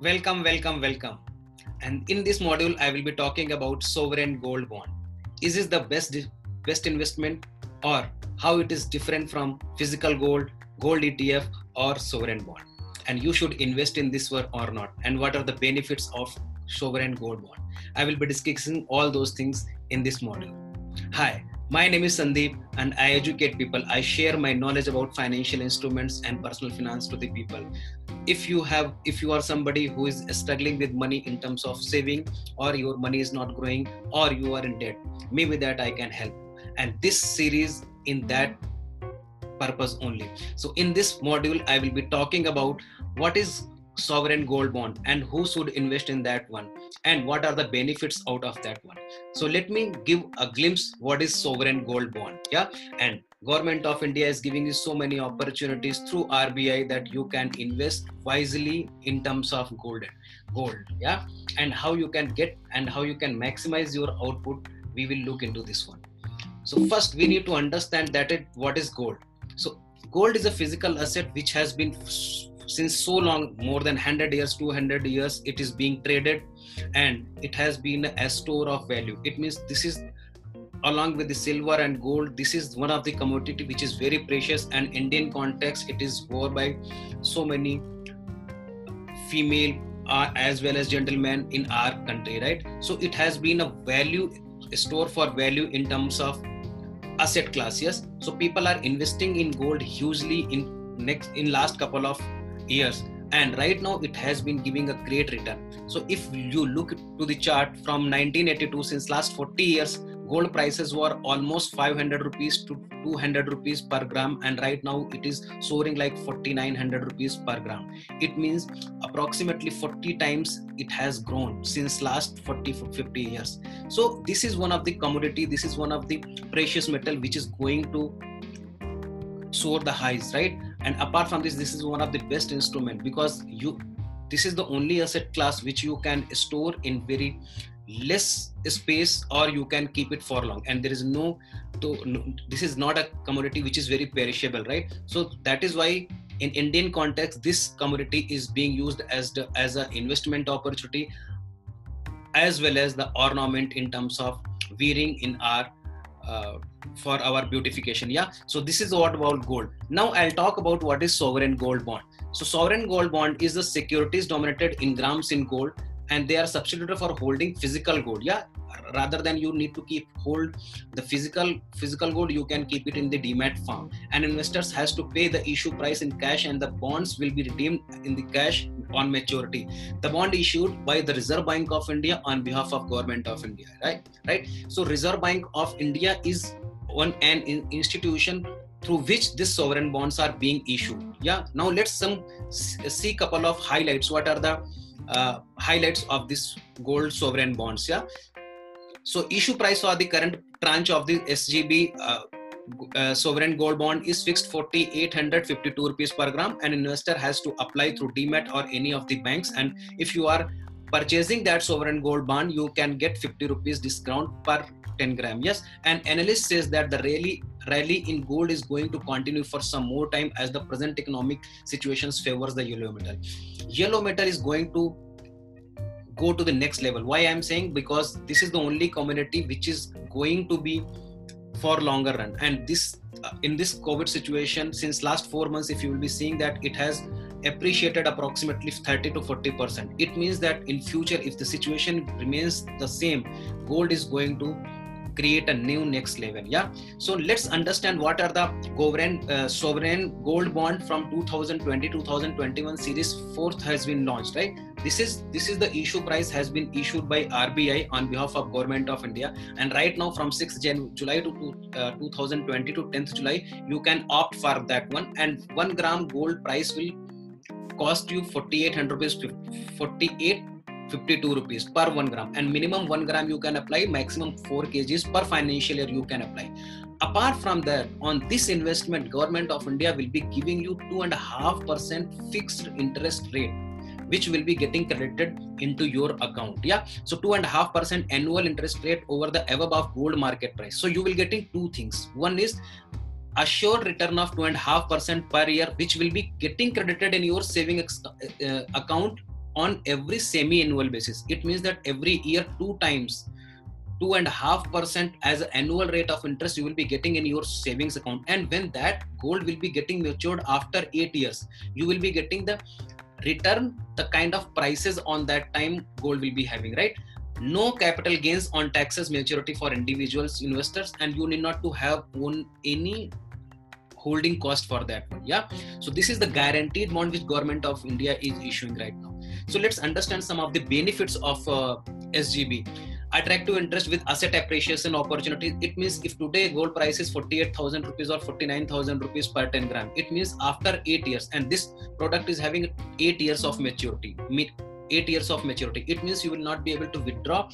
Welcome, welcome, welcome. And in this module, I will be talking about sovereign gold bond. Is this the best best investment, or how it is different from physical gold, gold ETF, or sovereign bond? And you should invest in this one or not? And what are the benefits of sovereign gold bond? I will be discussing all those things in this module. Hi, my name is Sandeep and I educate people. I share my knowledge about financial instruments and personal finance to the people. If you have if you are somebody who is struggling with money in terms of saving or your money is not growing or you are in debt, maybe that I can help. And this series in that purpose only. So in this module I will be talking about what is sovereign gold bond and who should invest in that one? And what are the benefits out of that one? So let me give a glimpse what is sovereign gold bond yeah? And government of india is giving you so many opportunities through rbi that you can invest wisely in terms of gold gold yeah? And how you can get and how you can maximize your output we will look into this one. So first we need to understand that it what is gold. So gold is a physical asset which has been since so long more than 100 years 200 years it is being traded and it has been a store of value. It means this is along with the silver and gold this is one of the commodity which is very precious and indian context it is worn by so many female uh, as well as gentlemen in our country right? So it has been a value a store for value in terms of asset class yes so people are investing in gold hugely in next in last couple of years. And right now it has been giving a great return. So if you look to the chart from 1982 since last 40 years gold prices were almost 500 rupees to 200 rupees per gram. And right now it is soaring like 4900 rupees per gram. It means approximately 40 times it has grown since last 40 50 years. So this is one of the commodity. This is one of the precious metal which is going to soar the highs right and apart from this this is one of the best instrument because you this is the only asset class which you can store in very less space or you can keep it for long. And there is no to no, this is not a commodity which is very perishable right? So that is why in indian context this commodity is being used as the as an investment opportunity as well as the ornament in terms of wearing in our uh, for our beautification yeah? So this is what about gold. Now i'll talk about what is sovereign gold bond. So sovereign gold bond is the securities dominated in grams in gold and they are substituted for holding physical gold yeah? Rather than you need to keep hold the physical physical gold you can keep it in the demat form and investors has to pay the issue price in cash and the bonds will be redeemed in the cash on maturity. The bond issued by the reserve bank of india on behalf of government of india right? Right? So reserve bank of india is one an institution through which these sovereign bonds are being issued. Yeah? Now let's some see couple of highlights. What are the uh, highlights of this gold sovereign bonds? Yeah? So issue price for the current tranche of the SGB uh, uh, sovereign gold bond is fixed 4852 rupees per gram. And investor has to apply through demat or any of the banks. And if you are purchasing that sovereign gold bond you can get 50 rupees discount per 10 gram. Yes. And analyst says that the rally rally in gold is going to continue for some more time as the present economic situations favors the yellow metal. Yellow metal is going to go to the next level. Why i'm saying? Because this is the only community which is going to be for longer run. And this uh, in this covid situation since last 4 months if you will be seeing that it has appreciated approximately 30 to 40 percent. It means that in future if the situation remains the same gold is going to create a new next level yeah? So let's understand what are the sovereign uh, sovereign gold bond from 2020 2021 series fourth has been launched right? This is this is the issue price has been issued by rbi on behalf of government of india. And right now from 6th Jan- july to uh, 2020 to 10th july you can opt for that one. And 1 gram gold price will cost you 4800 rupees 48 52 rupees per 1 gram. And minimum 1 gram you can apply maximum 4 kgs per financial year you can apply. Apart from that on this investment government of india will be giving you 2.5% fixed interest rate which will be getting credited into your account. Yeah? So 2.5% annual interest rate over the above gold market price. So you will getting two things. One is assured return of 2.5% per year which will be getting credited in your saving uh, account on every semi-annual basis. It means that every year, two times, two and a half percent as an annual rate of interest you will be getting in your savings account. And when that gold will be getting matured after eight years, you will be getting the return, the kind of prices on that time gold will be having, right? no capital gains on taxes maturity for individuals investors and you need not to have own any holding cost for that one yeah so this is the guaranteed bond which government of india is issuing right now so let's understand some of the benefits of uh, sgb attractive interest with asset appreciation opportunity. It means if today gold price is 48000 rupees or 49000 rupees per 10 gram it means after 8 years and this product is having 8 years of maturity 8 years of maturity. It means you will not be able to withdraw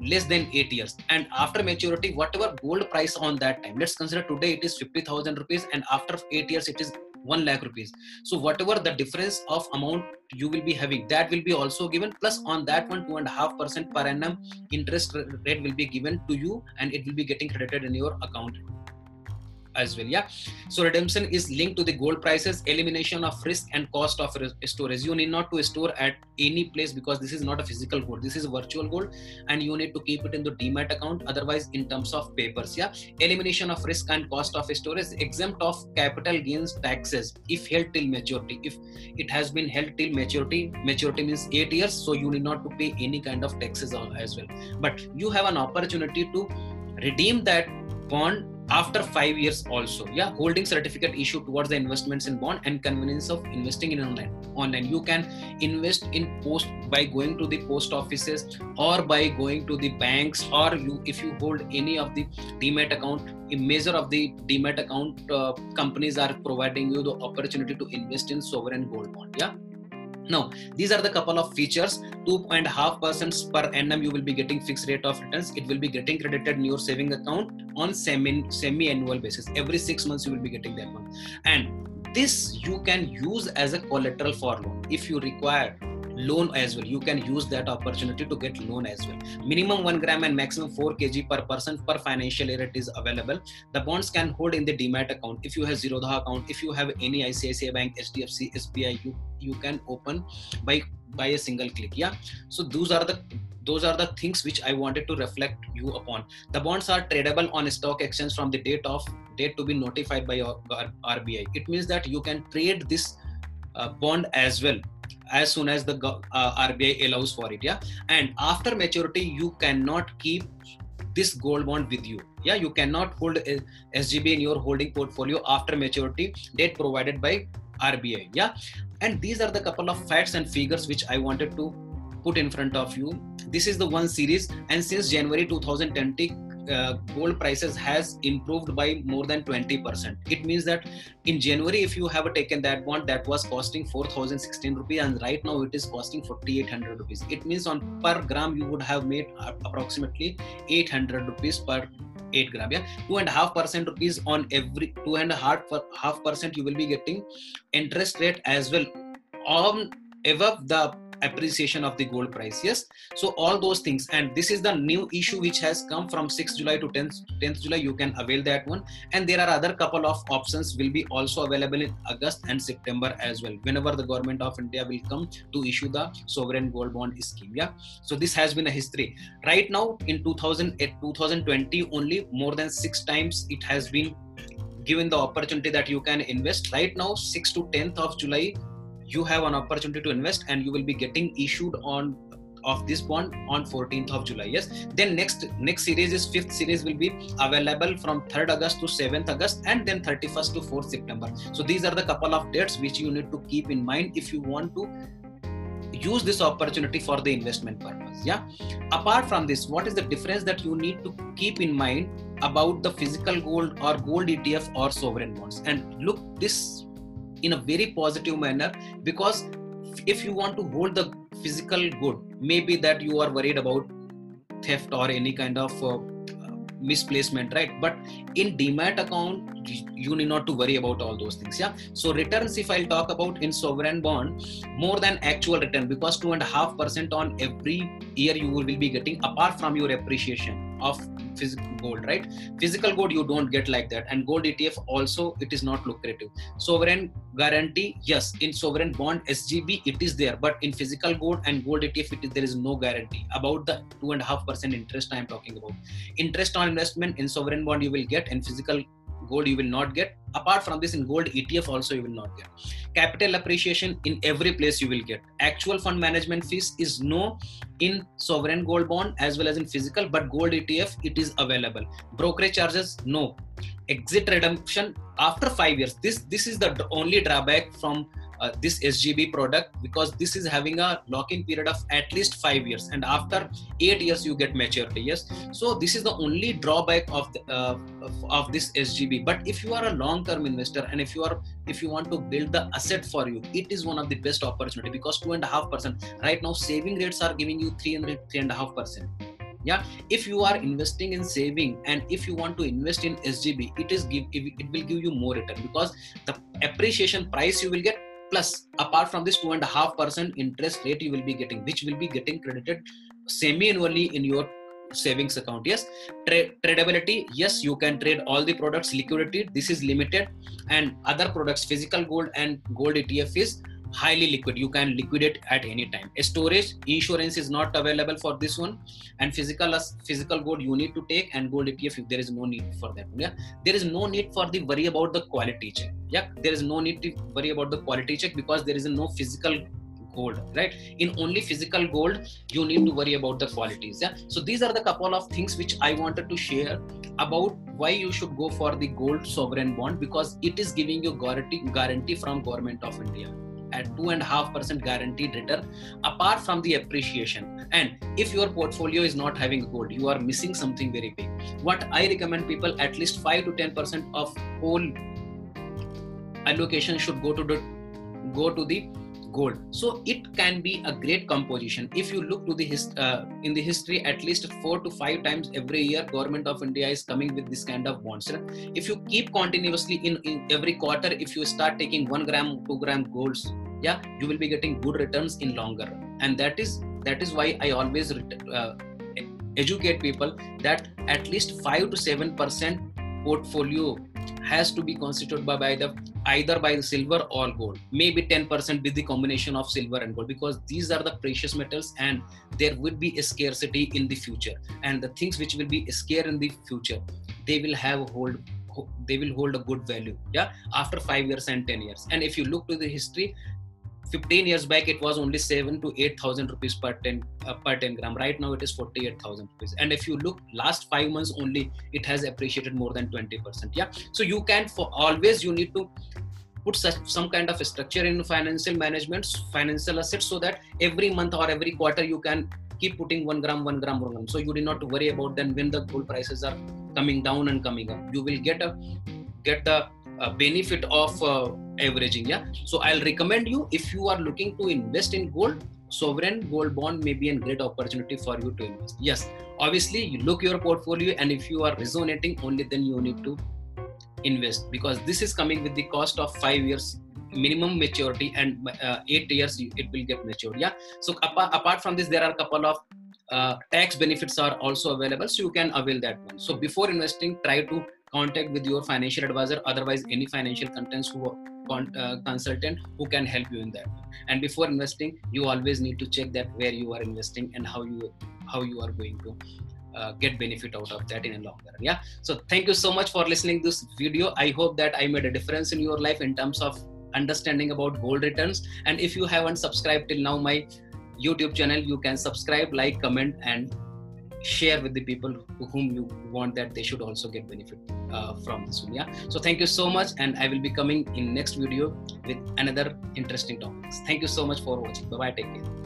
less than 8 years. And after maturity whatever gold price on that time let's consider today it is 50000 rupees and after 8 years it is 1 lakh rupees. So whatever the difference of amount you will be having that will be also given. Plus on that one two and a half percent per annum interest rate will be given to you and it will be getting credited in your account as well yeah? So redemption is linked to the gold prices elimination of risk and cost of storage. You need not to store at any place because this is not a physical gold. This is virtual gold and you need to keep it in the demat account otherwise in terms of papers yeah? Elimination of risk and cost of storage exempt of capital gains taxes. If held till maturity if it has been held till maturity maturity means 8 years so you need not to pay any kind of taxes as well. But you have an opportunity to redeem that bond after five years also. Yeah holding certificate issued towards the investments in bond and convenience of investing in online. Online. You can invest in post by going to the post offices or by going to the banks or you if you hold any of the demat account a measure of the demat account uh, companies are providing you the opportunity to invest in sovereign gold bond. Yeah now, these are the couple of features. 2.5% per annum you will be getting fixed rate of returns. It will be getting credited in your saving account on semi semi annual basis. Every six months you will be getting that one. And this you can use as a collateral for loan if you require loan as well. You can use that opportunity to get loan as well. Minimum 1 gram and maximum 4 kg per person per financial year it is available. The bonds can hold in the demat account. If you have zerodha account if you have any icici bank hdfc sbi you you can open by by a single click. Yeah? So those are the those are the things which i wanted to reflect you upon. The bonds are tradable on stock exchange from the date of date to be notified by rbi it means that you can trade this uh, bond as well as soon as the uh, RBI allows for it. Yeah, and after maturity, you cannot keep this gold bond with you. Yeah, you cannot hold SGB in your holding portfolio after maturity date provided by RBI. Yeah, and these are the couple of facts and figures which I wanted to put in front of you. This is the one series, and since January 2020, uh, gold prices has improved by more than 20% it means that in january if you have taken that bond that was costing 4016 rupees and right now it is costing 4800 rupees. It means on per gram you would have made approximately 800 rupees per 8 gram yeah? Two and a half percent rupees on every two and a half half percent you will be getting interest rate as well. On above the appreciation of the gold price yes? So all those things. And this is the new issue which has come from 6th july to 10th 10th july. You can avail that one. And there are other couple of options will be also available in august and september as well whenever the government of india will come to issue the sovereign gold bond scheme yeah? So this has been a history. Right now in 2000 eh, 2020 only more than six times it has been given the opportunity that you can invest. Right now 6 to 10th of july you have an opportunity to invest and you will be getting issued on of this bond on 14th of july yes? Then next next series is fifth series will be available from 3rd august to 7th august and then 31st to 4th september. So these are the couple of dates which you need to keep in mind if you want to use this opportunity for the investment purpose yeah? Apart from this what is the difference that you need to keep in mind about the physical gold or gold etf or sovereign bonds? And look this in a very positive manner because if you want to hold the physical good maybe that you are worried about theft or any kind of uh, misplacement right? But in demat account you need not to worry about all those things yeah? So returns if i'll talk about in sovereign bond more than actual return because two and a half percent on every year you will be getting apart from your appreciation of physical gold right? Physical gold you don't get like that. And gold etf also it is not lucrative. Sovereign guarantee yes. In sovereign bond sgb it is there. But in physical gold and gold etf there is no guarantee. About the two and a half percent interest i am talking about. Interest on investment in sovereign bond you will get. And physical gold you will not get. Apart from this in gold etf also you will not get. Capital appreciation in every place you will get. Actual fund management fees is no in sovereign gold bond as well as in physical but gold etf it is available. Brokerage charges no. Exit redemption after 5 years. This this is the only drawback from uh, this SGB product because this is having a lock-in period of at least five years, and after eight years you get maturity. Yes, so this is the only drawback of the, uh, of, of, this SGB. But if you are a long-term investor and if you are if you want to build the asset for you, it is one of the best opportunity because two and a half percent right now saving rates are giving you three and three and a half percent yeah if you are investing in saving and if you want to invest in sgb it is give it will give you more return because the appreciation price you will get plus apart from this two and a half percent interest rate you will be getting which will be getting credited semi-annually in your savings account. Yes Tra- tradability yes you can trade all the products liquidity this is limited and other products physical gold and gold etf is highly liquid. You can liquidate at any time. Storage insurance is not available for this one. And physical uh, physical gold you need to take and gold etf if there is no need for that yeah? There is no need for the worry about the quality check yeah? There is no need to worry about the quality check because there is no physical gold right? In only physical gold you need to worry about the qualities yeah? So these are the couple of things which i wanted to share about why you should go for the gold sovereign bond because it is giving you guarantee guarantee from government of india at 2.5% guaranteed return apart from the appreciation. And if your portfolio is not having gold you are missing something very big. What i recommend people at least 5 to 10% of whole allocation should go to the go to the gold. So it can be a great composition. If you look to the hist- uh, in the history at least four to five times every year government of india is coming with this kind of bonds. If you keep continuously in, in every quarter if you start taking one gram two gram golds yeah you will be getting good returns in longer. And that is that is why i always uh, educate people that at least 5 to 7 percent portfolio has to be constituted by, by the either by the silver or gold. Maybe 10% with the combination of silver and gold because these are the precious metals and there will be a scarcity in the future. And the things which will be scarce in the future they will have hold they will hold a good value. Yeah after 5 years and 10 years. And if you look to the history 15 years back it was only 7 to 8000 rupees per 10 uh, per 10 gram. Right now it is 48000 rupees. And if you look last 5 months only it has appreciated more than 20% yeah? So you can for always you need to put such some kind of structure in financial management financial assets so that every month or every quarter you can keep putting 1 gram 1 gram 1 gram so you do not worry about then when the gold prices are coming down and coming up. You will get a get the uh, benefit of uh, averaging yeah? So i'll recommend you if you are looking to invest in gold sovereign gold bond may be a great opportunity for you to invest. Yes obviously you look your portfolio and if you are resonating only then you need to invest because this is coming with the cost of 5 years minimum maturity and uh, 8 years it will get matured yeah? So apart, apart from this there are a couple of uh, tax benefits are also available so you can avail that one. So before investing try to contact with your financial advisor otherwise any financial contents who con- uh, consultant who can help you in that. And before investing you always need to check that where you are investing and how you how you are going to uh, get benefit out of that in a long run. Yeah? So thank you so much for listening this video. I hope that i made a difference in your life in terms of understanding about gold returns. And if you haven't subscribed till now my youtube channel you can subscribe like comment and share with the people whom you want that they should also get benefit uh, from this one yeah? So thank you so much and i will be coming in next video with another interesting topics. Thank you so much for watching. Bye bye take care